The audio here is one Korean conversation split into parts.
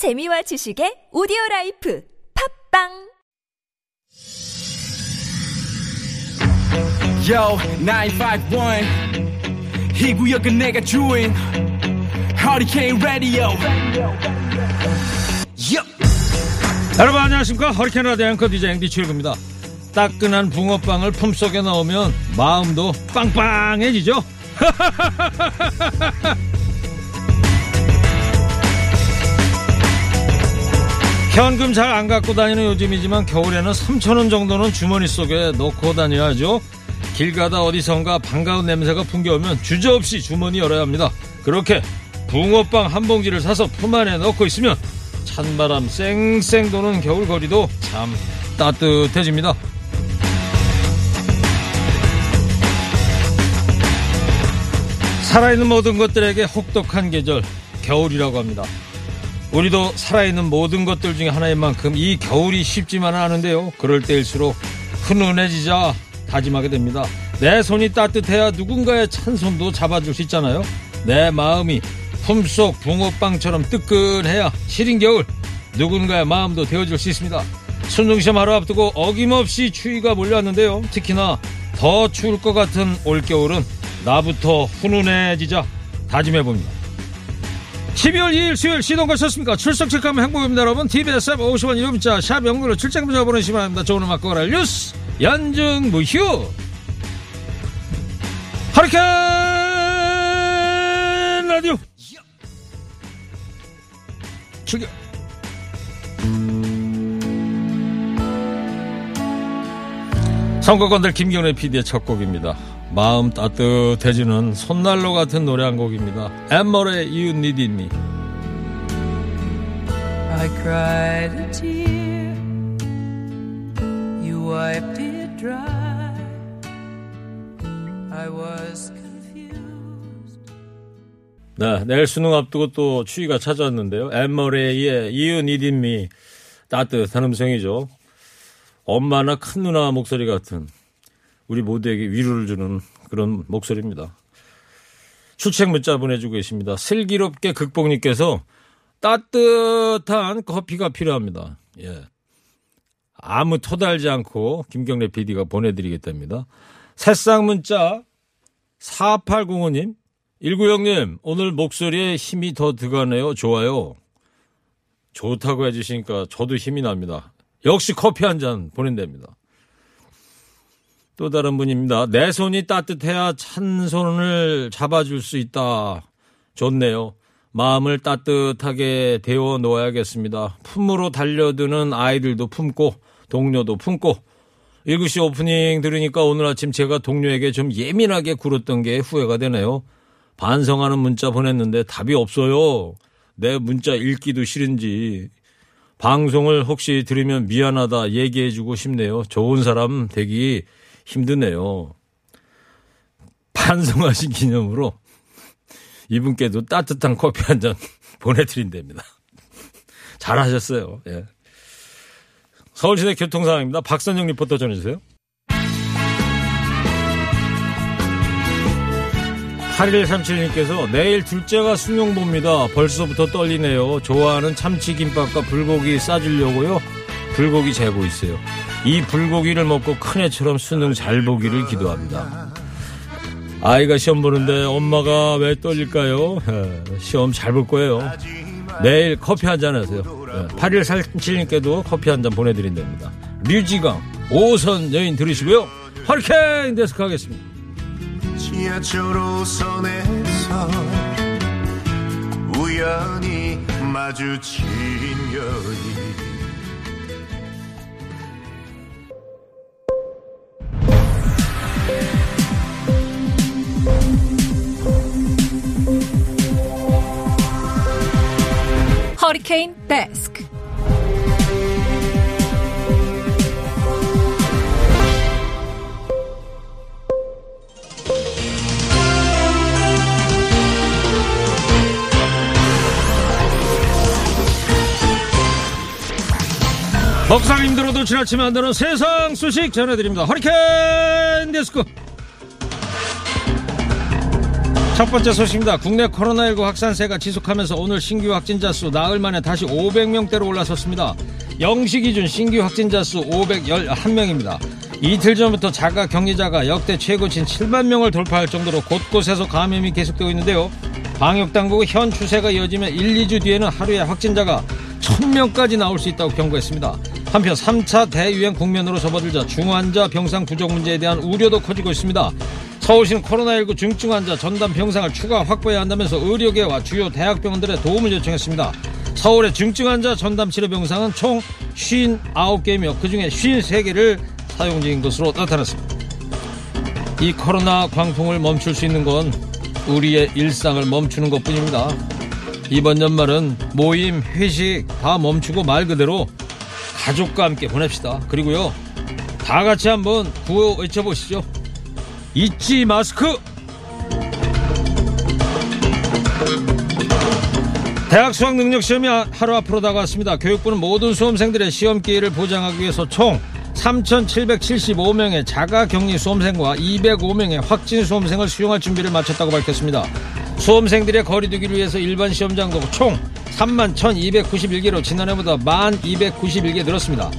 재미와 지식의 오디오 라이프 팟빵 Yo, 951. 이 구역은 내가 주인. Hurricane Radio. 여러분 안녕하십니까 허리케인 라디오 앵커 DJ 앵디 최일구입니다 따끈한 붕어빵을 품속에 넣으면 마음도 빵빵해지죠 현금 잘 안 갖고 다니는 요즘이지만 겨울에는 3천원 정도는 주머니 속에 넣고 다녀야죠 길 가다 어디선가 반가운 냄새가 풍겨오면 주저없이 주머니 열어야 합니다 그렇게 붕어빵 한 봉지를 사서 품 안에 넣고 있으면 찬바람 쌩쌩 도는 겨울 거리도 참 따뜻해집니다. 살아있는 모든 것들에게 혹독한 계절 겨울이라고 합니다. 우리도 살아있는 모든 것들 중에 하나인 만큼 이 겨울이 쉽지만은 않은데요. 그럴 때일수록 훈훈해지자 다짐하게 됩니다. 내 손이 따뜻해야 누군가의 찬 손도 잡아줄 수 있잖아요. 내 마음이 품속 붕어빵처럼 뜨끈해야 시린 겨울 누군가의 마음도 데워줄 수 있습니다. 순둥 시험 하루 앞두고 어김없이 추위가 몰려왔는데요. 특히나 더 추울 것 같은 올겨울은 나부터 훈훈해지자 다짐해봅니다. 12월 2일 수요일 시동 거셨습니까? 출석 체크하면 행복입니다 여러분. TBS 앱 50원 유료 문자 샵 연구로 출장 문자 보내시면 합니다. 좋은 음악 거라 뉴스 연중 무휴 하리케인 라디오 출격 선거건들 김경래 PD의 첫 곡입니다. 마음 따뜻해지는 손난로 같은 노래 한 곡입니다. 엠머의 You Need Me. I cried a tear. You wiped it dry. I was confused. 네, 내일 수능 앞두고 또 추위가 찾아왔는데요. 엠머레이의 You Need Me 따뜻한 음성이죠. 엄마나 큰 누나 목소리 같은 우리 모두에게 위로를 주는 그런 목소리입니다. 출첵 문자 보내주고 계십니다. 슬기롭게 극복님께서 따뜻한 커피가 필요합니다. 예. 아무 토달지 않고 김경래 PD가 보내드리겠답니다. 새싹 문자 4805님 1구형님 오늘 목소리에 힘이 더 들어가네요. 좋아요. 좋다고 해주시니까 저도 힘이 납니다. 역시 커피 한 잔 보낸답니다. 또 다른 분입니다. 내 손이 따뜻해야 찬 손을 잡아줄 수 있다. 좋네요. 마음을 따뜻하게 데워 놓아야겠습니다. 품으로 달려드는 아이들도 품고 동료도 품고 1구시 오프닝 들으니까 오늘 아침 제가 동료에게 좀 예민하게 굴었던 게 후회가 되네요. 반성하는 문자 보냈는데 답이 없어요. 내 문자 읽기도 싫은지 방송을 혹시 들으면 미안하다 얘기해주고 싶네요. 좋은 사람 되기 힘드네요. 반성하신 기념으로 이분께도 따뜻한 커피 한 잔 보내드린답니다. 잘하셨어요. 예. 서울시내 교통 상황입니다. 박선영 리포터 전해주세요. 8137님께서 내일 둘째가 수능 봅니다. 벌써부터 떨리네요. 좋아하는 참치김밥과 불고기 싸주려고요. 불고기 재고 있어요. 이 불고기를 먹고 큰애처럼 수능 잘 보기를 기도합니다. 아이가 시험 보는데 엄마가 왜 떨릴까요? 에, 시험 잘 볼 거예요. 내일 커피 한 잔 하세요. 8137님께도 커피 한 잔 보내드린답니다. 류지강, 오선 여인 들으시고요. 허리케인 데스크 하겠습니다. 지하철 5선에서 우연히 마주친 여인 허리케인 데스크 먹상 힘들어도 지나치면 안 되는 세상 소식 전해드립니다. 허리케인 데스크. 첫 번째 소식입니다. 국내 코로나19 확산세가 지속하면서 오늘 신규 확진자 수 나흘 만에 다시 500명대로 올라섰습니다. 0시 기준 신규 확진자 수 511명입니다. 이틀 전부터 자가 격리자가 역대 최고치인 7만 명을 돌파할 정도로 곳곳에서 감염이 계속되고 있는데요. 방역당국은 현 추세가 이어지면 1, 2주 뒤에는 하루에 확진자가 1000명까지 나올 수 있다고 경고했습니다. 한편 3차 대유행 국면으로 접어들자 중환자 병상 부족 문제에 대한 우려도 커지고 있습니다. 서울시는 코로나19 중증 환자 전담 병상을 추가 확보해야 한다면서 의료계와 주요 대학병원들의 도움을 요청했습니다. 서울의 중증 환자 전담 치료 병상은 총 59개이며 그중에 53개를 사용 중인 것으로 나타났습니다. 이 코로나 광풍을 멈출 수 있는 건 우리의 일상을 멈추는 것 뿐입니다. 이번 연말은 모임, 회식 다 멈추고 말 그대로 가족과 함께 보냅시다. 그리고요, 다 같이 한번 구호 외쳐보시죠. 잊지 마스크! 대학 수학 능력 시험이 하루 앞으로 다가왔습니다. 교육부는 모든 수험생들의 시험 기회를 보장하기 위해서 총 3,775명의 자가 격리 수험생과 205명의 확진 수험생을 수용할 준비를 마쳤다고 밝혔습니다. 수험생들의 거리두기를 위해서 일반 시험장도 총 3만 1,291개로 지난해보다 1만 291개 늘었습니다.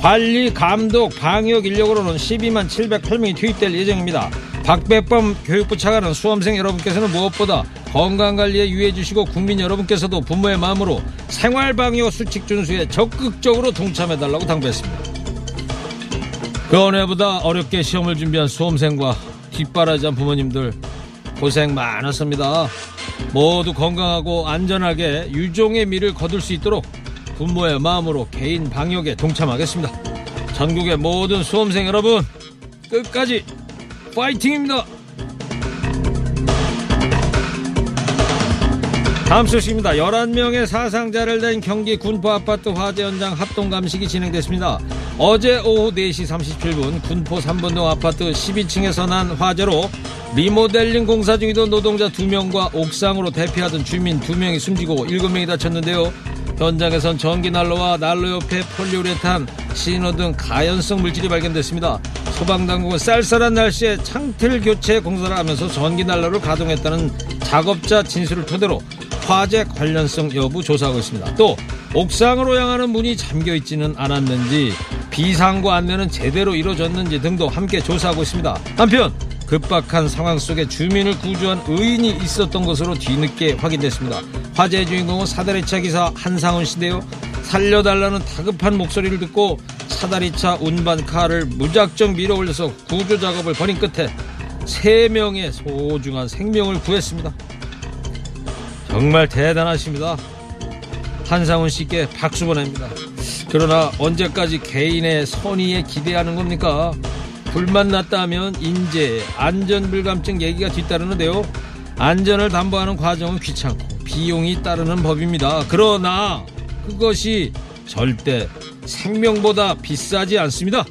관리, 감독, 방역 인력으로는 12만 708명이 투입될 예정입니다. 박백범 교육부 차관은 수험생 여러분께서는 무엇보다 건강관리에 유의해 주시고 국민 여러분께서도 부모의 마음으로 생활방역 수칙 준수에 적극적으로 동참해달라고 당부했습니다. 그 어느 해보다 어렵게 시험을 준비한 수험생과 뒷바라지한 부모님들 고생 많았습니다. 모두 건강하고 안전하게 유종의 미를 거둘 수 있도록 부모의 마음으로 개인 방역에 동참하겠습니다. 전국의 모든 수험생 여러분 끝까지 파이팅입니다. 다음 소식입니다. 11명의 사상자를 낸 경기 군포 아파트 화재 현장 합동 감식이 진행됐습니다. 어제 오후 4시 37분 군포 3번동 아파트 12층에서 난 화재로 리모델링 공사 중이던 노동자 2명과 옥상으로 대피하던 주민 2명이 숨지고 7명이 다쳤는데요. 현장에선 전기 난로와 난로 옆에 폴리우레탄, 신호 등 가연성 물질이 발견됐습니다. 소방당국은 쌀쌀한 날씨에 창틀 교체 공사를 하면서 전기 난로를 가동했다는 작업자 진술을 토대로 화재 관련성 여부 조사하고 있습니다. 또 옥상으로 향하는 문이 잠겨 있지는 않았는지 비상구 안내는 제대로 이루어졌는지 등도 함께 조사하고 있습니다. 한편 급박한 상황 속에 주민을 구조한 의인이 있었던 것으로 뒤늦게 확인됐습니다. 화재의 주인공은 사다리차 기사 한상훈 씨인데요. 살려달라는 다급한 목소리를 듣고 사다리차 운반 카를 무작정 밀어 올려서 구조 작업을 벌인 끝에 세 명의 소중한 생명을 구했습니다. 정말 대단하십니다. 한상훈 씨께 박수 보냅니다. 그러나 언제까지 개인의 선의에 기대하는 겁니까? 불만 났다면 인재, 안전불감증 얘기가 뒤따르는데요. 안전을 담보하는 과정은 귀찮고 비용이 따르는 법입니다. 그러나 그것이 절대 생명보다 비싸지 않습니다.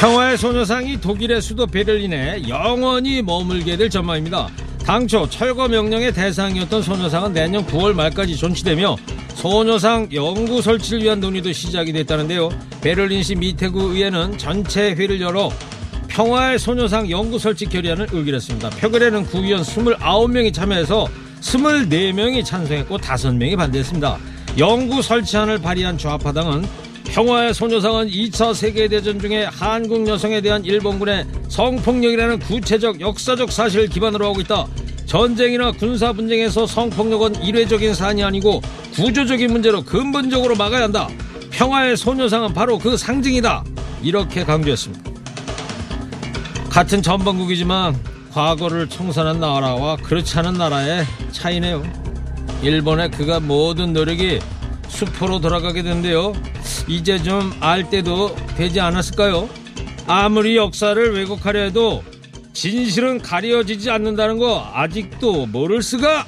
평화의 소녀상이 독일의 수도 베를린에 영원히 머물게 될 전망입니다. 당초 철거 명령의 대상이었던 소녀상은 내년 9월 말까지 존치되며 소녀상 연구 설치를 위한 논의도 시작이 됐다는데요. 베를린시 미테구 의회는 전체 회를 열어 평화의 소녀상 연구 설치 결의안을 의결했습니다. 표결에는 구의원 29명이 참여해서 24명이 찬성했고 5명이 반대했습니다. 연구 설치안을 발의한 좌파당은 평화의 소녀상은 2차 세계대전 중에 한국 여성에 대한 일본군의 성폭력이라는 구체적 역사적 사실을 기반으로 하고 있다. 전쟁이나 군사 분쟁에서 성폭력은 일회적인 사안이 아니고 구조적인 문제로 근본적으로 막아야 한다. 평화의 소녀상은 바로 그 상징이다. 이렇게 강조했습니다. 같은 전범국이지만 과거를 청산한 나라와 그렇지 않은 나라의 차이네요. 일본의 그가 모든 노력이 수포로 돌아가게 되는데요. 이제 좀 알 때도 되지 않았을까요? 아무리 역사를 왜곡하려 해도 진실은 가려지지 않는다는 거 아직도 모를 수가?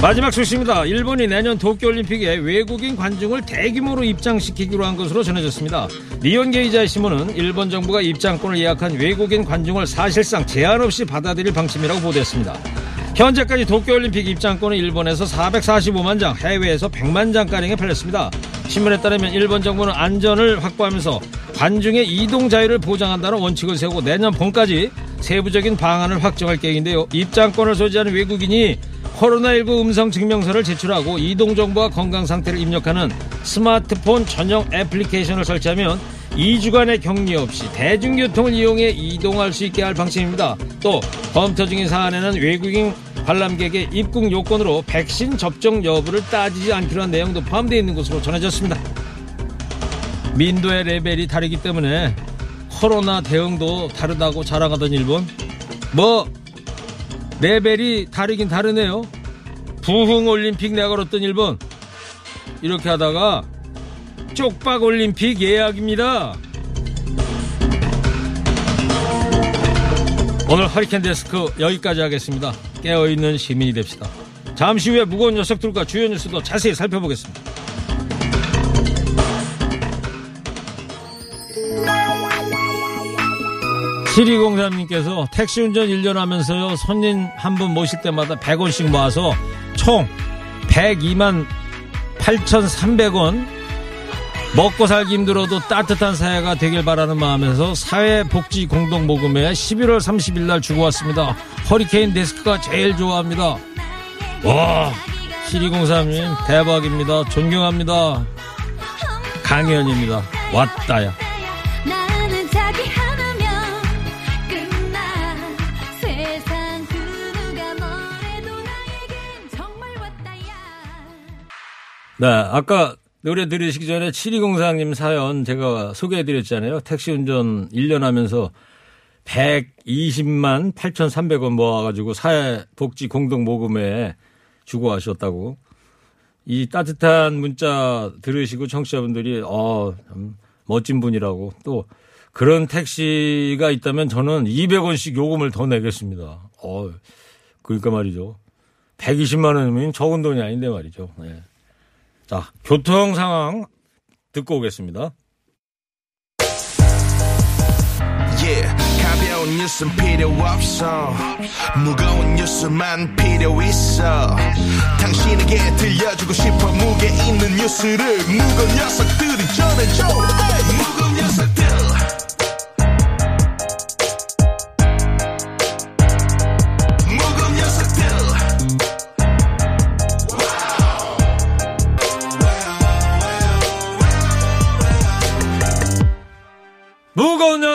마지막 소식입니다. 일본이 내년 도쿄올림픽에 외국인 관중을 대규모로 입장시키기로 한 것으로 전해졌습니다. 니온게이자 신문은 일본 정부가 입장권을 예약한 외국인 관중을 사실상 제한 없이 받아들일 방침이라고 보도했습니다. 현재까지 도쿄올림픽 입장권은 일본에서 445만 장, 해외에서 100만 장가량에 팔렸습니다. 신문에 따르면 일본 정부는 안전을 확보하면서 관중의 이동 자유를 보장한다는 원칙을 세우고 내년 봄까지 세부적인 방안을 확정할 계획인데요. 입장권을 소지하는 외국인이 코로나19 음성 증명서를 제출하고 이동 정보와 건강 상태를 입력하는 스마트폰 전용 애플리케이션을 설치하면 2주간의 격리 없이 대중교통을 이용해 이동할 수 있게 할 방침입니다. 또 검토 중인 사안에는 외국인 관람객의 입국 요건으로 백신 접종 여부를 따지지 않기로 한 내용도 포함되어 있는 것으로 전해졌습니다. 민도의 레벨이 다르기 때문에 코로나 대응도 다르다고 자랑하던 일본 뭐 레벨이 다르긴 다르네요. 부흥 올림픽 내가 걸었던 일본 이렇게 하다가 쪽박 올림픽 예약입니다. 오늘 허리케인 데스크 여기까지 하겠습니다. 깨어있는 시민이 됩시다. 잠시 후에 무거운 녀석들과 주요 뉴스도 자세히 살펴보겠습니다. 시리공사님께서 택시 운전 1년 하면서요 손님 한 분 모실 때마다 100원씩 모아서 총 102만 8,300원 먹고 살기 힘들어도 따뜻한 사회가 되길 바라는 마음에서 사회복지 공동모금회 11월 30일 날 주고 왔습니다. 허리케인 데스크가 제일 좋아합니다. 와, 7203님 대박입니다. 존경합니다. 강현입니다. 왔다야. 네, 아까 노래 들으시기 전에 7204님 사연 제가 소개해 드렸잖아요. 택시 운전 1년 하면서 120만 8,300원 모아가지고 사회복지 공동모금에 주고 하셨다고. 이 따뜻한 문자 들으시고 청취자분들이, 어, 참 멋진 분이라고. 또 그런 택시가 있다면 저는 200원씩 요금을 더 내겠습니다. 어, 그러니까 말이죠. 120만 원이면 적은 돈이 아닌데 말이죠. 네. 자, 교통 상황 듣고 오겠습니다. 가벼운 뉴스는 필요 없어. 무거운 뉴스만 필요 있어. 당신에게 들려주고 싶어 무게 있는 뉴스를. 무거운 녀석들이 전해줘. 무거운 녀석들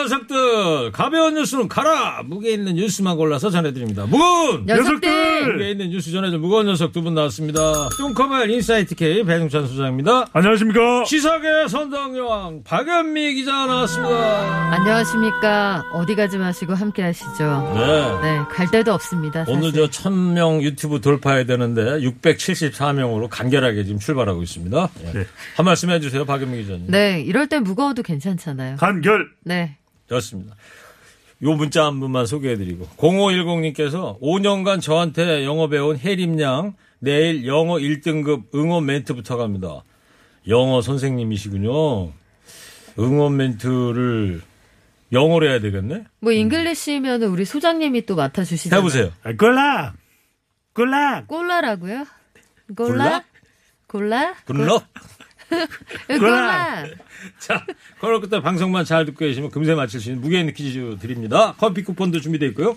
녀석들, 가벼운 뉴스는 가라! 무게 있는 뉴스만 골라서 전해드립니다. 무거운! 녀석들! 무게 있는 뉴스 전해줄 무거운 녀석 두 분 나왔습니다. 뚱커벨 인사이트 K 배종찬 소장입니다. 안녕하십니까. 시사계 선덕여왕 박연미 기자 나왔습니다. 안녕하십니까. 어디 가지 마시고 함께 하시죠. 네. 네, 갈 데도 없습니다. 사실. 오늘 저 1000명 유튜브 돌파해야 되는데 674명으로 간결하게 지금 출발하고 있습니다. 예. 네. 한 말씀 해주세요, 박연미 기자님. 네, 이럴 땐 무거워도 괜찮잖아요. 간결. 네. 좋습니다. 요 문자 한 분만 소개해드리고 0510님께서 5년간 저한테 영어 배운 혜림양 내일 영어 1등급 응원 멘트부터 갑니다. 영어 선생님이시군요. 응원 멘트를 영어로 해야 되겠네? 뭐 잉글리시면 우리 소장님이 또 맡아주시잖아요. 해보세요. 꼴락. 꼴락. 꼴라라고요? 꼴라? 꼴라? 굿럭. 꼴라. 자, 그럴 그때 방송만 잘 듣고 계시면 금세 맞힐 수 있는 무게 있는 퀴즈 드립니다. 커피 쿠폰도 준비되어 있고요.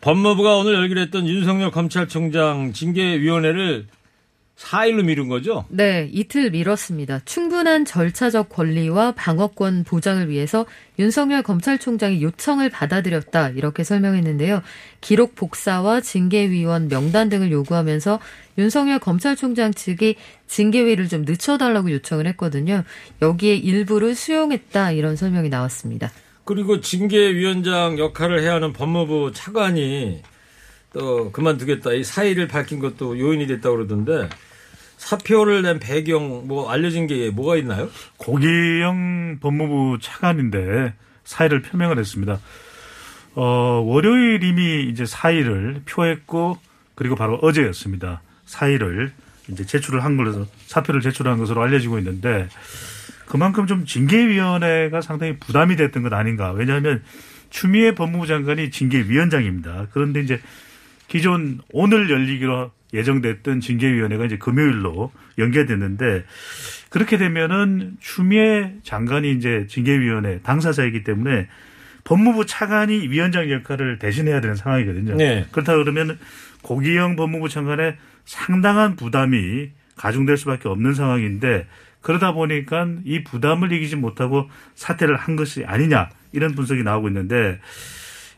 법무부가 오늘 열기로 했던 윤석열 검찰총장 징계위원회를 4일로 미룬 거죠? 네, 이틀 미뤘습니다. 충분한 절차적 권리와 방어권 보장을 위해서 윤석열 검찰총장이 요청을 받아들였다 이렇게 설명했는데요. 기록 복사와 징계위원 명단 등을 요구하면서 윤석열 검찰총장 측이 징계위를 좀 늦춰달라고 요청을 했거든요. 여기에 일부를 수용했다 이런 설명이 나왔습니다. 그리고 징계위원장 역할을 해야 하는 법무부 차관이 또 그만두겠다. 이 사의를 밝힌 것도 요인이 됐다고 그러던데 사표를 낸 배경 뭐 알려진 게 뭐가 있나요? 고기영 법무부 차관인데 사의를 표명을 했습니다. 어, 월요일 이미 이제 사의를 표했고 그리고 바로 어제였습니다. 사의를 이제 제출을 한 걸로 사표를 제출한 것으로 알려지고 있는데 그만큼 좀 징계위원회가 상당히 부담이 됐던 것 아닌가. 왜냐하면 추미애 법무부 장관이 징계위원장입니다. 그런데 이제 기존 오늘 열리기로 예정됐던 징계위원회가 이제 금요일로 연계됐는데 그렇게 되면은 추미애 장관이 이제 징계위원회 당사자이기 때문에 법무부 차관이 위원장 역할을 대신해야 되는 상황이거든요. 네. 그렇다 그러면 고기영 법무부 장관의 상당한 부담이 가중될 수밖에 없는 상황인데 그러다 보니까 이 부담을 이기지 못하고 사퇴를 한 것이 아니냐 이런 분석이 나오고 있는데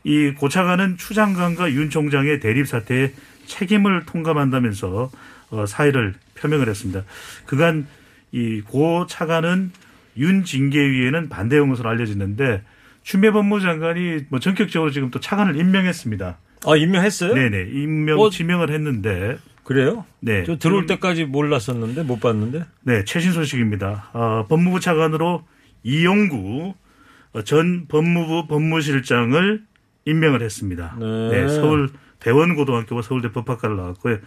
이 고차관은 추 장관과 윤 총장의 대립 사태에 책임을 통감한다면서 어, 사의를 표명을 했습니다. 그간 이 고 차관은 윤 징계위에는 반대한 것으로 알려지는데 추미애 법무부 장관이 뭐 전격적으로 지금 또 차관을 임명했습니다. 아, 임명했어요? 네네 임명 어? 지명을 했는데 그래요? 네 저 들어올 때까지 몰랐었는데 못 봤는데. 네, 최신 소식입니다. 어, 법무부 차관으로 이용구 어, 전 법무부 법무실장을 임명을 했습니다. 네. 서울 대원고등학교와 서울대 법학과를 나왔고요.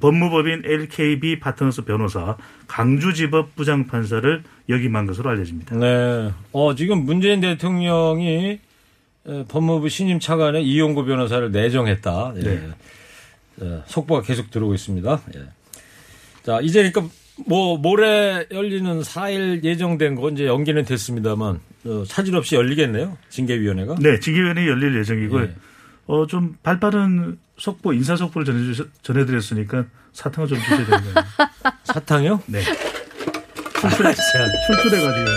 법무법인 LKB 파트너스 변호사 강주지법 부장판사를 역임한 것으로 알려집니다. 네. 어, 지금 문재인 대통령이 에, 법무부 신임 차관에 이용구 변호사를 내정했다. 예. 네. 예, 속보가 계속 들어오고 있습니다. 예. 자, 이제 그러니까 뭐 모레 열리는 4일 예정된 거 이제 연기는 됐습니다만 어, 차질 없이 열리겠네요. 징계위원회가. 네, 징계위원회 열릴 예정이고요. 예. 어, 좀 발빠른 속보, 인사 속보를 전해주, 전해드렸으니까 사탕을 좀 주셔야 되는 거예요. 사탕이요? 네. 출출해. 출출해가지고.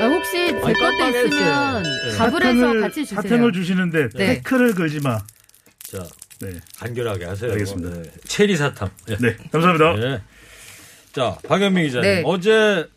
아, 혹시 제 것도. 있으면 네. 답을 해서 같이 주세요. 사탕을 주시는데 네. 태클을 걸지 마. 자, 네. 간결하게 하세요. 알겠습니다. 네. 체리 사탕. 예. 네, 감사합니다. 네. 자, 박연미 기자님. 네. 어제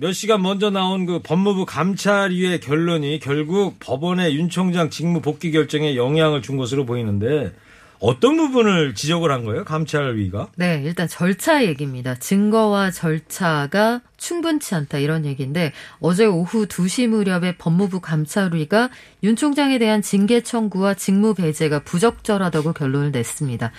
몇 시간 먼저 나온 그 법무부 감찰위의 결론이 결국 법원의 윤 총장 직무 복귀 결정에 영향을 준 것으로 보이는데 어떤 부분을 지적을 한 거예요? 감찰위가? 네, 일단 절차 얘기입니다. 증거와 절차가 충분치 않다 이런 얘기인데 어제 오후 2시 무렵에 법무부 감찰위가 윤 총장에 대한 징계 청구와 직무 배제가 부적절하다고 결론을 냈습니다.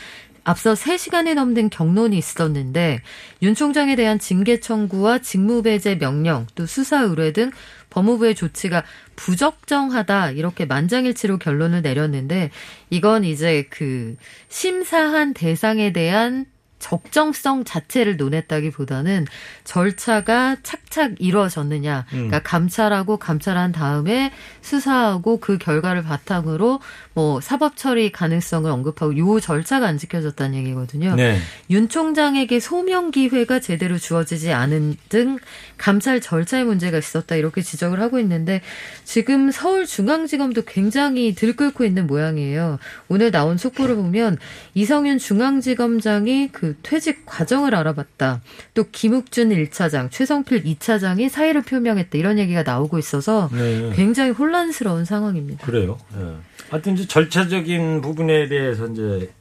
앞서 3시간이 넘는 경론이 있었는데 윤 총장에 대한 징계 청구와 직무 배제 명령 또 수사 의뢰 등 법무부의 조치가 부적정하다 이렇게 만장일치로 결론을 내렸는데 이건 이제 그 심사한 대상에 대한 적정성 자체를 논했다기보다는 절차가 착착 이루어졌느냐. 그러니까 감찰하고 감찰한 다음에 수사하고 그 결과를 바탕으로 뭐 사법 처리 가능성을 언급하고 요 절차가 안 지켜졌다는 얘기거든요. 네. 윤 총장에게 소명 기회가 제대로 주어지지 않은 등 감찰 절차에 문제가 있었다 이렇게 지적을 하고 있는데 지금 서울중앙지검도 굉장히 들끓고 있는 모양이에요. 오늘 나온 속보를 보면 이성윤 중앙지검장이 그 퇴직 과정을 알아봤다. 또 김욱준 1차장, 최성필 2차장이 사의를 표명했다 이런 얘기가 나오고 있어서 네. 굉장히 혼란스러운 상황입니다. 그래요. 예. 하여튼 이제 절차적인 부분에 대해서 이제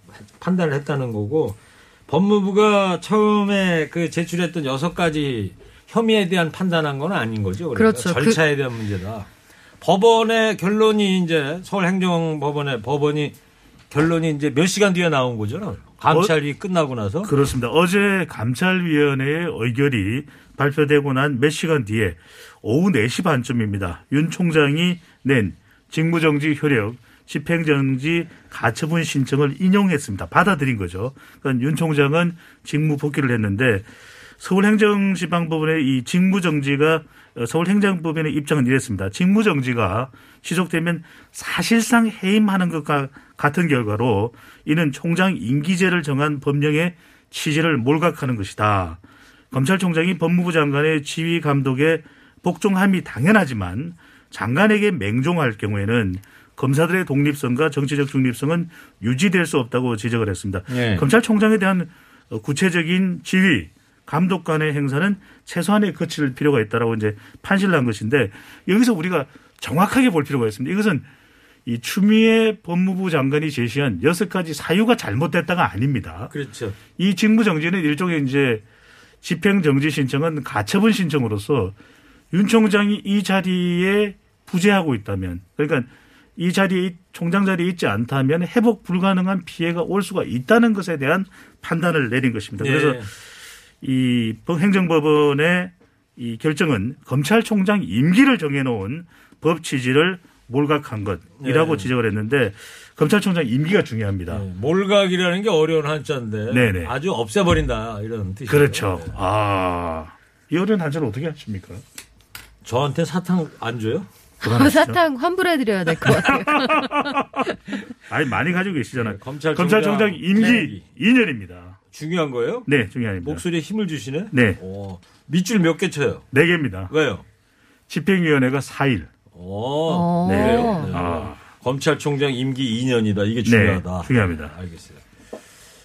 판단을 했다는 거고 법무부가 처음에 그 제출했던 여섯 가지 혐의에 대한 판단한 건 아닌 거죠. 그러니까 그렇죠. 절차에 대한 문제다. 법원의 결론이 이제 서울행정법원의 법원이 결론이 이제 몇 시간 뒤에 나온 거죠. 감찰이 끝나고 나서. 그렇습니다. 어제 감찰위원회의 의결이 발표되고 난 몇 시간 뒤에 오후 4시 반쯤입니다. 윤 총장이 낸 직무정지 효력 집행정지 가처분 신청을 인용했습니다. 받아들인 거죠. 그러니까 윤 총장은 직무 복귀를 했는데 서울행정지방법원의 이 직무정지가 어, 서울행정법원의 입장은 이랬습니다. 직무정지가 지속되면 사실상 해임하는 것과 같은 결과로 이는 총장 임기제를 정한 법령의 취지를 몰각하는 것이다. 검찰총장이 법무부 장관의 지휘 감독에 복종함이 당연하지만 장관에게 맹종할 경우에는 검사들의 독립성과 정치적 중립성은 유지될 수 없다고 지적을 했습니다. 네. 검찰총장에 대한 어, 구체적인 지휘, 감독 간의 행사는 최소한의 거칠 필요가 있다라고 이제 판시를 한 것인데 여기서 우리가 정확하게 볼 필요가 있습니다. 이것은 이 추미애 법무부 장관이 제시한 여섯 가지 사유가 잘못됐다가 아닙니다. 그렇죠. 이 직무 정지는 일종의 이제 집행 정지 신청은 가처분 신청으로서 윤 총장이 이 자리에 부재하고 있다면 그러니까 이 자리에 총장 자리에 있지 않다면 회복 불가능한 피해가 올 수가 있다는 것에 대한 판단을 내린 것입니다. 그래서 네. 이 행정법원의 이 결정은 검찰총장 임기를 정해놓은 법 취지를 몰각한 것이라고 네. 지적을 했는데 검찰총장 임기가 중요합니다. 네, 몰각이라는 게 어려운 한자인데 네네. 아주 없애버린다 이런 뜻이죠. 그렇죠. 네. 아, 이 어려운 한자를 어떻게 하십니까? 저한테 사탕 안 줘요? 사탕 환불해드려야 될 것 같아요. 아니 많이 가지고 계시잖아요. 네, 검찰총장 검찰총장 임기 임기. 2년입니다. 중요한 거예요? 네, 중요합니다. 목소리에 힘을 주시네. 네. 오, 밑줄 몇 개 쳐요? 네 개입니다. 왜요? 집행위원회가 4일. 오, 어. 그래요? 네. 아. 검찰총장 임기 2년이다. 이게 네, 중요하다. 중요합니다. 알겠어요.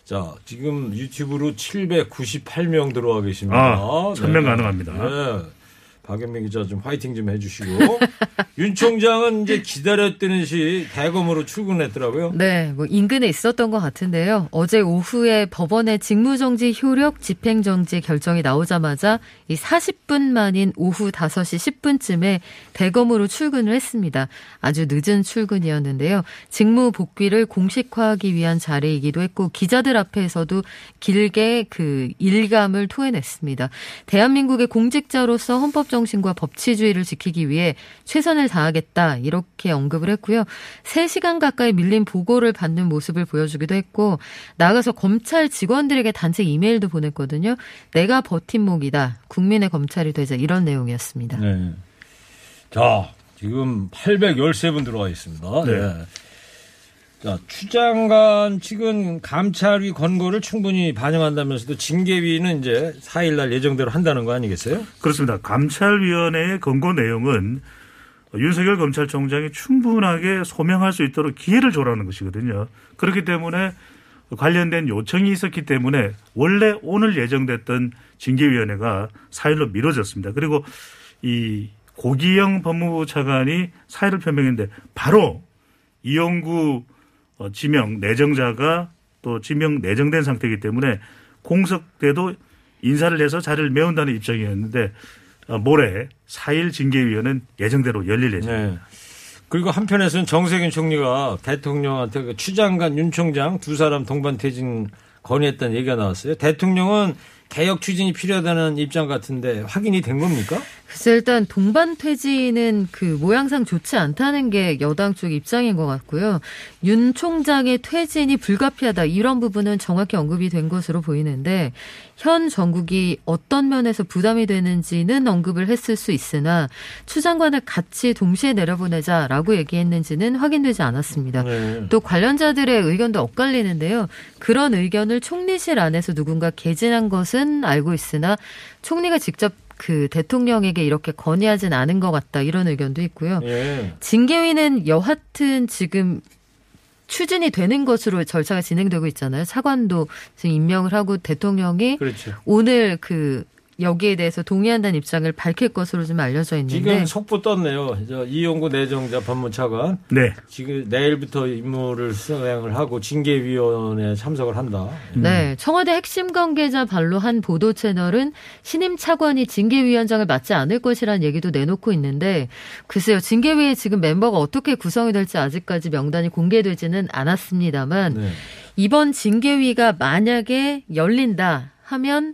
자, 지금 유튜브로 798명 들어와 계십니다. 아, 1000명 가능합니다. 네. 박연명 기자 좀 화이팅 좀 해주시고. 윤 총장은 이제 기다렸던 시 대검으로 출근했더라고요. 네, 뭐 인근에 있었던 것 같은데요. 어제 오후에 법원의 직무정지 효력 집행정지 결정이 나오자마자 이 40분 만인 오후 5시 10분쯤에 대검으로 출근을 했습니다. 아주 늦은 출근이었는데요. 직무 복귀를 공식화하기 위한 자리이기도 했고 기자들 앞에서도 길게 그 일감을 토해냈습니다. 대한민국의 공직자로서 헌법 정신과 법치주의를 지키기 위해 최선을 다하겠다 이렇게 언급을 했고요. 3시간 가까이 밀린 보고를 받는 모습을 보여주기도 했고 나가서 검찰 직원들에게 단체 이메일도 보냈거든요. 내가 버팀목이다. 국민의 검찰이 되자 이런 내용이었습니다. 네. 자, 지금 813분 들어와 있습니다. 네. 자, 추장관 측은 감찰위 권고를 충분히 반영한다면서도 징계위는 이제 4일날 예정대로 한다는 거 아니겠어요? 그렇습니다. 감찰위원회의 권고 내용은 윤석열 검찰총장이 충분하게 소명할 수 있도록 기회를 줘라는 것이거든요. 그렇기 때문에 관련된 요청이 있었기 때문에 원래 오늘 예정됐던 징계위원회가 4일로 미뤄졌습니다. 그리고 이 고기영 법무부 차관이 사의를 표명했는데 바로 이용구 어, 지명 내정자가 또 지명 내정된 상태이기 때문에 공석 때도 인사를 해서 자리를 메운다는 입장이었는데 어, 모레 4일 징계위원회는 예정대로 열릴 예정입니다. 네. 그리고 한편에서는 정세균 총리가 대통령한테 그 추장관 윤 총장 두 사람 동반 퇴진 건의했다는 얘기가 나왔어요. 대통령은 개혁 추진이 필요하다는 입장 같은데 확인이 된 겁니까? 글쎄 일단 동반 퇴진은 그 모양상 좋지 않다는 게 여당 쪽 입장인 것 같고요. 윤 총장의 퇴진이 불가피하다 이런 부분은 정확히 언급이 된 것으로 보이는데 현 정국이 어떤 면에서 부담이 되는지는 언급을 했을 수 있으나 추 장관을 같이 동시에 내려보내자라고 얘기했는지는 확인되지 않았습니다. 네. 또 관련자들의 의견도 엇갈리는데요. 그런 의견을 총리실 안에서 누군가 개진한 것은 알고 있으나 총리가 직접 그 대통령에게 이렇게 건의하진 않은 것 같다 이런 의견도 있고요. 예. 징계위는 여하튼 지금 추진이 되는 것으로 절차가 진행되고 있잖아요. 차관도 지금 임명을 하고 대통령이 그렇죠. 오늘 그 여기에 대해서 동의한다는 입장을 밝힐 것으로 좀 알려져 있는데 지금 속보 떴네요. 저 이용구 내정자 법무차관 네. 지금 내일부터 임무를 수행을 하고 징계위원회에 참석을 한다. 네, 청와대 핵심 관계자 발로 한 보도 채널은 신임 차관이 징계위원장을 맡지 않을 것이라는 얘기도 내놓고 있는데 글쎄요, 징계위에 지금 멤버가 어떻게 구성이 될지 아직까지 명단이 공개되지는 않았습니다만 네. 이번 징계위가 만약에 열린다 하면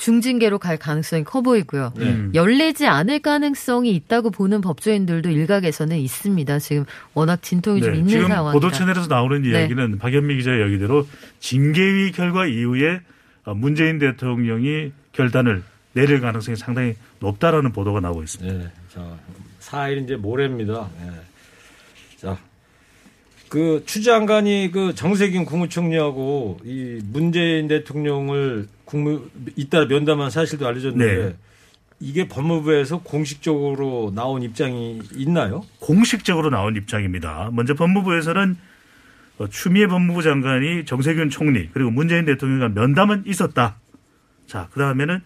중징계로 갈 가능성이 커 보이고요. 네. 음. 열리지 않을 가능성이 있다고 보는 법조인들도 일각에서는 있습니다. 지금 워낙 진통이 좀 네, 있는 지금 상황이라. 보도 채널에서 나오는 네. 이야기는 박연미 기자 의 이야기대로 징계위 결과 이후에 어, 문재인 대통령이 결단을 내릴 가능성이 상당히 높다라는 보도가 나오고 있습니다. 네. 자, 4일 이제 모레입니다. 네. 자. 그 추 장관이 그 정세균 국무총리하고 이 문재인 대통령을 국무 잇따라 면담한 사실도 알려졌는데 네. 이게 법무부에서 공식적으로 나온 입장이 있나요? 공식적으로 나온 입장입니다. 먼저 법무부에서는 어, 추미애 법무부 장관이 정세균 총리 그리고 문재인 대통령과 면담은 있었다. 자, 그 다음에는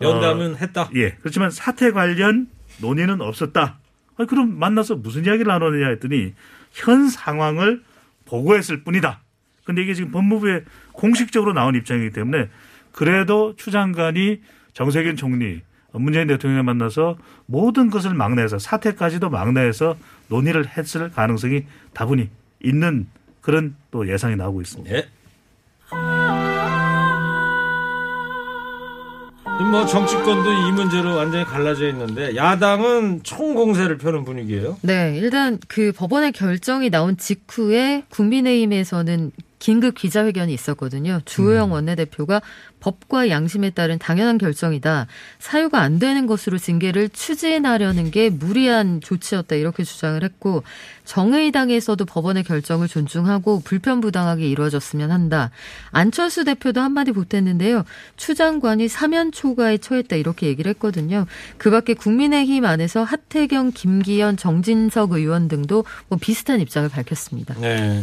면담은 했다. 예, 그렇지만 사태 관련 논의는 없었다. 아니, 그럼 만나서 무슨 이야기를 나누느냐 했더니 현 상황을 보고했을 뿐이다. 근데 이게 지금 법무부에 공식적으로 나온 입장이기 때문에 그래도 추 장관이 정세균 총리, 문재인 대통령을 만나서 모든 것을 막내해서 사태까지도 막내해서 논의를 했을 가능성이 다분히 있는 그런 또 예상이 나오고 있습니다. 네. 뭐 정치권도 이 문제로 완전히 갈라져 있는데 야당은 총공세를 펴는 분위기예요. 네, 일단 그 법원의 결정이 나온 직후에 국민의힘에서는 긴급 기자회견이 있었거든요. 주호영 원내대표가 법과 양심에 따른 당연한 결정이다. 사유가 안 되는 것으로 징계를 추진하려는 게 무리한 조치였다. 이렇게 주장을 했고 정의당에서도 법원의 결정을 존중하고 불편부당하게 이루어졌으면 한다. 안철수 대표도 한마디 보탰는데요. 추 장관이 사면 초과에 처했다. 이렇게 얘기를 했거든요. 그 밖에 국민의힘 안에서 하태경, 김기현, 정진석 의원 등도 뭐 비슷한 입장을 밝혔습니다. 네.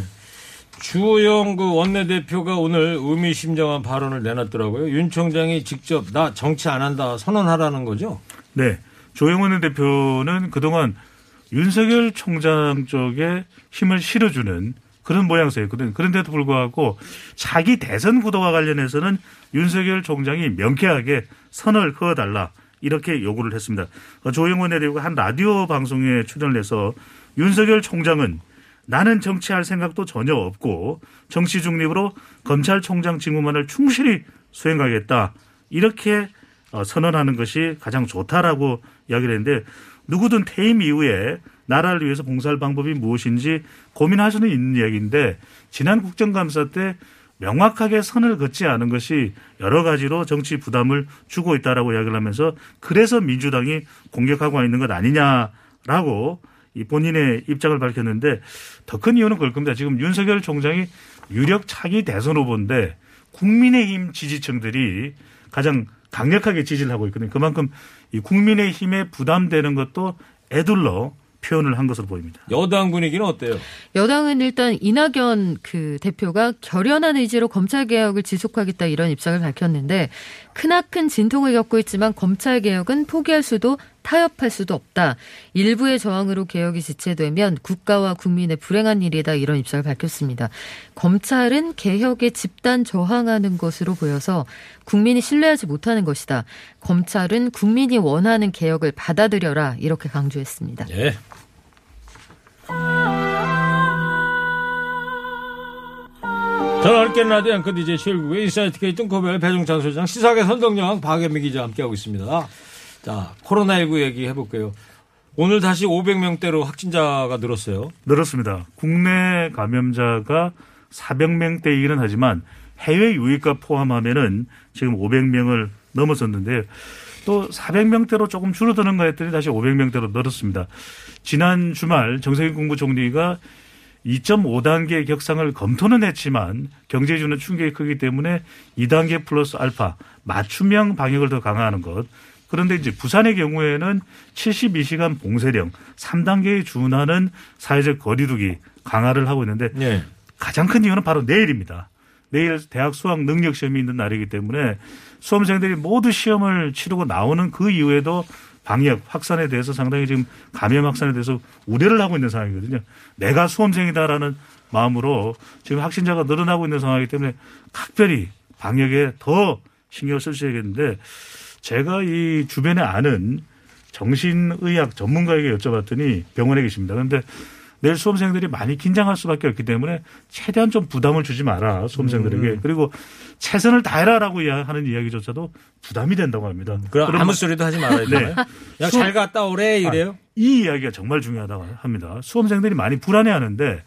주호영 그 원내대표가 오늘 의미심장한 발언을 내놨더라고요. 윤 총장이 직접 나 정치 안 한다 선언하라는 거죠. 네. 조영원 대표는 그동안 윤석열 총장 쪽에 힘을 실어주는 그런 모양새였거든요. 그런데도 불구하고 자기 대선 구도와 관련해서는 윤석열 총장이 명쾌하게 선을 그어달라 이렇게 요구를 했습니다. 어, 조영원 대표가 한 라디오 방송에 출연을 해서 윤석열 총장은 나는 정치할 생각도 전혀 없고 정치 중립으로 검찰총장 직무만을 충실히 수행하겠다. 이렇게 어, 선언하는 것이 가장 좋다라고 이야기를 했는데 누구든 퇴임 이후에 나라를 위해서 봉사할 방법이 무엇인지 고민할 수는 있는 이야기인데 지난 국정감사 때 명확하게 선을 긋지 않은 것이 여러 가지로 정치 부담을 주고 있다라고 이야기를 하면서 그래서 민주당이 공격하고 있는 것 아니냐라고 이 본인의 입장을 밝혔는데 더 큰 이유는 그럴 겁니다. 지금 윤석열 총장이 유력 차기 대선 후보인데 국민의힘 지지층들이 가장 강력하게 지지를 하고 있거든요. 그만큼 이 국민의힘에 부담되는 것도 애둘러 표현을 한 것으로 보입니다. 여당 분위기는 어때요? 여당은 일단 이낙연 그 대표가 결연한 의지로 검찰 개혁을 지속하겠다 이런 입장을 밝혔는데 크나큰 진통을 겪고 있지만 검찰 개혁은 포기할 수도 타협할 수도 없다. 일부의 저항으로 개혁이 지체되면 국가와 국민의 불행한 일이다 이런 입장을 밝혔습니다. 검찰은 개혁에 집단 저항하는 것으로 보여서 국민이 신뢰하지 못하는 것이다. 검찰은 국민이 원하는 개혁을 받아들여라 이렇게 강조했습니다. 예. 허케 라디오 앵커 DJ 최일구 인사이트 K 뚱커벨 배종찬 소장 시사계 선덕여왕 박연미 기자 함께하고 있습니다. 자 코로나19 얘기 해볼게요. 오늘 다시 500명대로 확진자가 늘었어요. 늘었습니다. 국내 감염자가 400명대이기는 하지만 해외 유입과 포함하면은 지금 500명을 넘어섰는데 또 400명대로 조금 줄어드는가 했더니 다시 500명대로 늘었습니다. 지난 주말 정세균 국무총리가 2.5단계 격상을 검토는 했지만 경제에 주는 충격이 크기 때문에 2단계 플러스 알파 맞춤형 방역을 더 강화하는 것. 그런데 이제 부산의 경우에는 72시간 봉쇄령 3단계에 준하는 사회적 거리두기 강화를 하고 있는데 네. 가장 큰 이유는 바로 내일입니다. 내일 대학 수학 능력 시험이 있는 날이기 때문에 수험생들이 모두 시험을 치르고 나오는 그 이후에도 방역 확산에 대해서 상당히 지금 감염 확산에 대해서 우려를 하고 있는 상황이거든요. 내가 수험생이다라는 마음으로 지금 확진자가 늘어나고 있는 상황이기 때문에 각별히 방역에 더 신경을 쓰셔야겠는데 제가 이 주변에 아는 정신의학 전문가에게 여쭤봤더니 병원에 계십니다. 그런데 내일 수험생들이 많이 긴장할 수밖에 없기 때문에 최대한 좀 부담을 주지 마라 수험생들에게 음. 그리고 최선을 다해라라고 하는 이야기조차도 부담이 된다고 합니다. 그럼 아무 말- 소리도 하지 말아야 네. 야, 잘 갔다 오래 이래요? 이 이야기가 정말 중요하다고 합니다. 수험생들이 많이 불안해하는데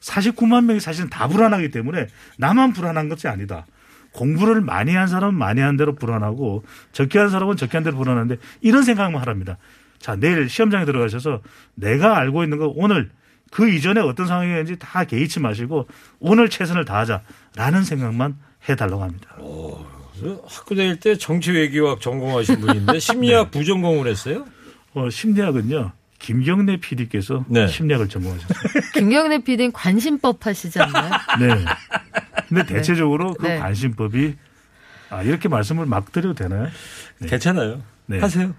49만 명이 사실은 다 불안하기 때문에 나만 불안한 것이 아니다. 공부를 많이 한 사람은 많이 한 대로 불안하고 적게 한 사람은 적게 한 대로 불안한데 이런 생각만 하랍니다. 자 내일 시험장에 들어가셔서 내가 알고 있는 거 오늘 그 이전에 어떤 상황이었는지 다 개의치 마시고 오늘 최선을 다하자라는 생각만 해달라고 합니다. 저 학교 다닐 때 정치 외교학 전공하신 분인데 심리학 부전공을 했어요? 어, 심리학은요 김경래 PD께서 네. 심리학을 전공하셨어요. 김경래 PD는 관심법 하시지 않나요? 네. 근데 대체적으로 그 네. 관심법이 아 이렇게 말씀을 막 드려도 되나요? 네. 괜찮아요. 네. 하세요.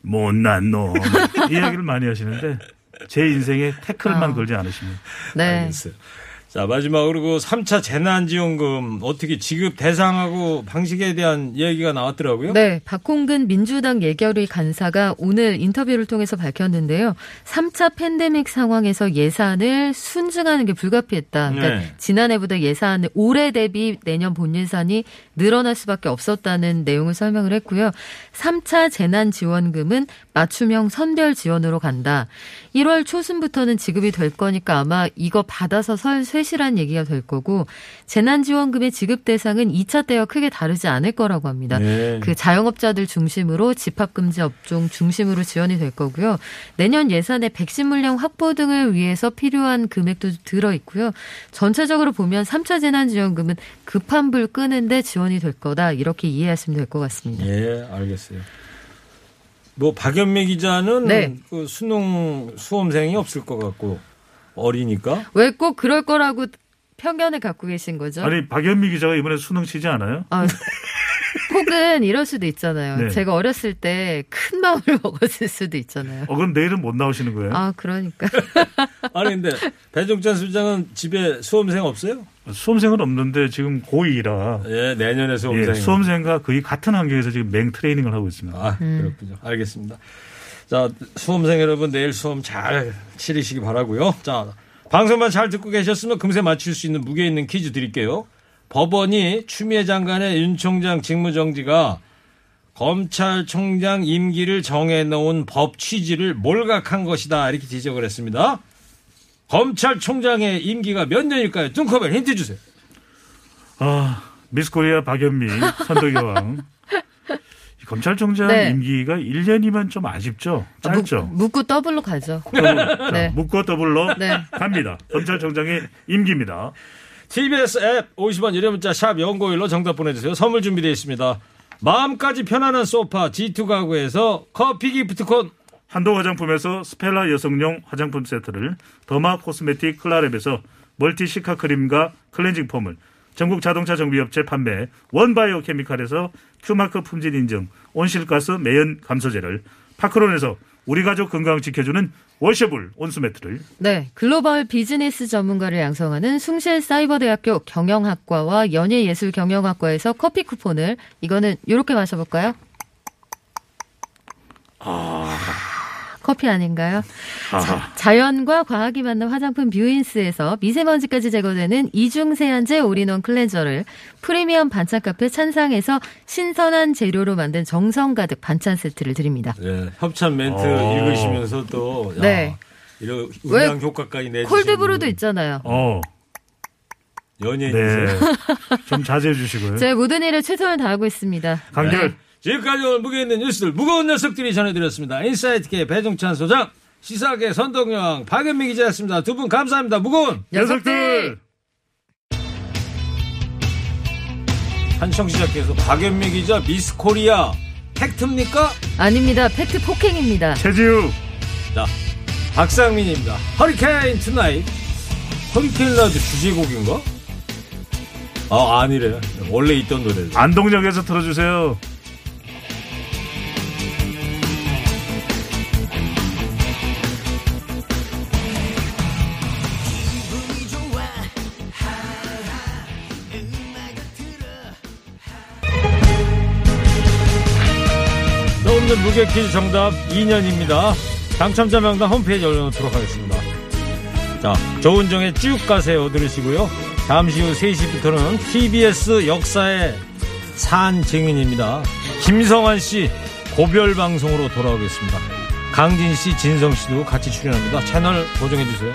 못난 놈 이야기를 많이 하시는데 제 인생에 태클만 아. 걸지 않으시면 네. 알겠어요. 자, 마지막으로 그 3차 재난지원금 어떻게 지급 대상하고 방식에 대한 얘기가 나왔더라고요. 네, 박홍근 민주당 예결위 간사가 오늘 인터뷰를 통해서 밝혔는데요. 3차 팬데믹 상황에서 예산을 순증하는 게 불가피했다. 그러니까 네. 지난해보다 예산을 올해 대비 내년 본 예산이 늘어날 수밖에 없었다는 내용을 설명을 했고요. 3차 재난지원금은 맞춤형 선별 지원으로 간다. 1월 초순부터는 지급이 될 거니까 아마 이거 받아서 설 쇠실한 얘기가 될 거고 재난지원금의 지급 대상은 2차 때와 크게 다르지 않을 거라고 합니다. 네. 그 자영업자들 중심으로 집합금지 업종 중심으로 지원이 될 거고요. 내년 예산에 백신 물량 확보 등을 위해서 필요한 금액도 들어 있고요. 전체적으로 보면 3차 재난지원금은 급한 불 끄는데 지원이 될 거다 이렇게 이해하시면 될 것 같습니다. 예, 알겠어요. 뭐 박연미 기자는 네. 그 수능 수험생이 없을 것 같고 어리니까 왜 꼭 그럴 거라고 편견을 갖고 계신 거죠? 아니 박연미 기자가 이번에 수능 치지 않아요? 아, 혹은 이럴 수도 있잖아요. 네. 제가 어렸을 때 큰 마음을 먹었을 수도 있잖아요. 어 그럼 내일은 못 나오시는 거예요? 아, 그러니까. 아니 근데 배종찬 수장은 집에 수험생 없어요? 수험생은 없는데 지금 고2라 예, 내년에 수험생. 예, 수험생과 거의 같은 환경에서 지금 맹 트레이닝을 하고 있습니다. 아, 그렇군요. 알겠습니다. 자, 수험생 여러분 내일 수험 잘 치르시기 바라고요. 자, 방송만 잘 듣고 계셨으면 금세 맞출 수 있는 무게 있는 퀴즈 드릴게요. 법원이 추미애 장관의 윤 총장 직무정지가 검찰총장 임기를 정해놓은 법 취지를 몰각한 것이다. 이렇게 지적을 했습니다. 검찰총장의 임기가 몇 년일까요? 뚱커벨 힌트 주세요. 아 미스 코리아 박연미 선덕여왕 이 검찰총장 네. 임기가 1년이면 좀 아쉽죠? 아, 묻- 짧죠? 묻고 더블로 가죠. 자, 네. 묻고 더블로 네. 갑니다. 검찰총장의 임기입니다. TBS 앱 50원 유료 문자 샵 연고일로 정답 보내주세요. 선물 준비되어 있습니다. 마음까지 편안한 소파 G2 가구에서 커피 기프트콘 한도 화장품에서 스펠라 여성용 화장품 세트를 derma cosmetic 클라랩에서 멀티 시카 크림과 클렌징 폼을 전국 자동차 정비업체 판매 원바이오 케미칼에서 큐마크 품질 인증 온실가스 매연 감소제를 파크론에서 우리 가족 건강 지켜주는 washable 온수매트를 네, 글로벌 비즈니스 전문가를 양성하는 숭실 사이버대학교 경영학과와 연예예술경영학과에서 커피 쿠폰을 이거는 이렇게 마셔볼까요? 커피 아닌가요? 자, 자연과 과학이 만난 화장품 뷰인스에서 미세먼지까지 제거되는 이중 세안제 all-in-one cleanser를 프리미엄 반찬 카페 찬상에서 신선한 재료로 만든 정성 가득 반찬 세트를 드립니다. 예, 협찬 멘트 어. 읽으시면서 또 야, 네. 이런 왜 음향 효과까지 내주시는 콜드브루도 있잖아요. 어, 연예인이세요. 네. 좀 자제해 주시고요. 제 모든 일에 최선을 다하고 있습니다. 강결 지금까지 오늘 무게 있는 뉴스들 무거운 녀석들이 전해드렸습니다. 인사이트계 배종찬 소장 시사계 선동영 박연미 기자였습니다. 두 분 감사합니다. 무거운 녀석들 한 청취자께서 박연미 기자 미스 코리아 팩트입니까? 아닙니다. 팩트 폭행입니다. 최지우 자, 박상민입니다. 허리케인 tonight. 허리케인 라디오 주제곡인가? 아, 아니래. 원래 있던 노래. 안동역에서 틀어주세요. 무게 퀴즈 정답 2년입니다. 당첨자 명단 홈페이지 올려놓도록 하겠습니다. 자, 조은정의 쭉 가세요 들으시고요. 잠시 후 3시부터는 TBS 역사의 산 증인입니다. 김성환 씨 고별 방송으로 돌아오겠습니다. 강진 씨, 진성 씨도 같이 출연합니다. 채널 고정해 주세요.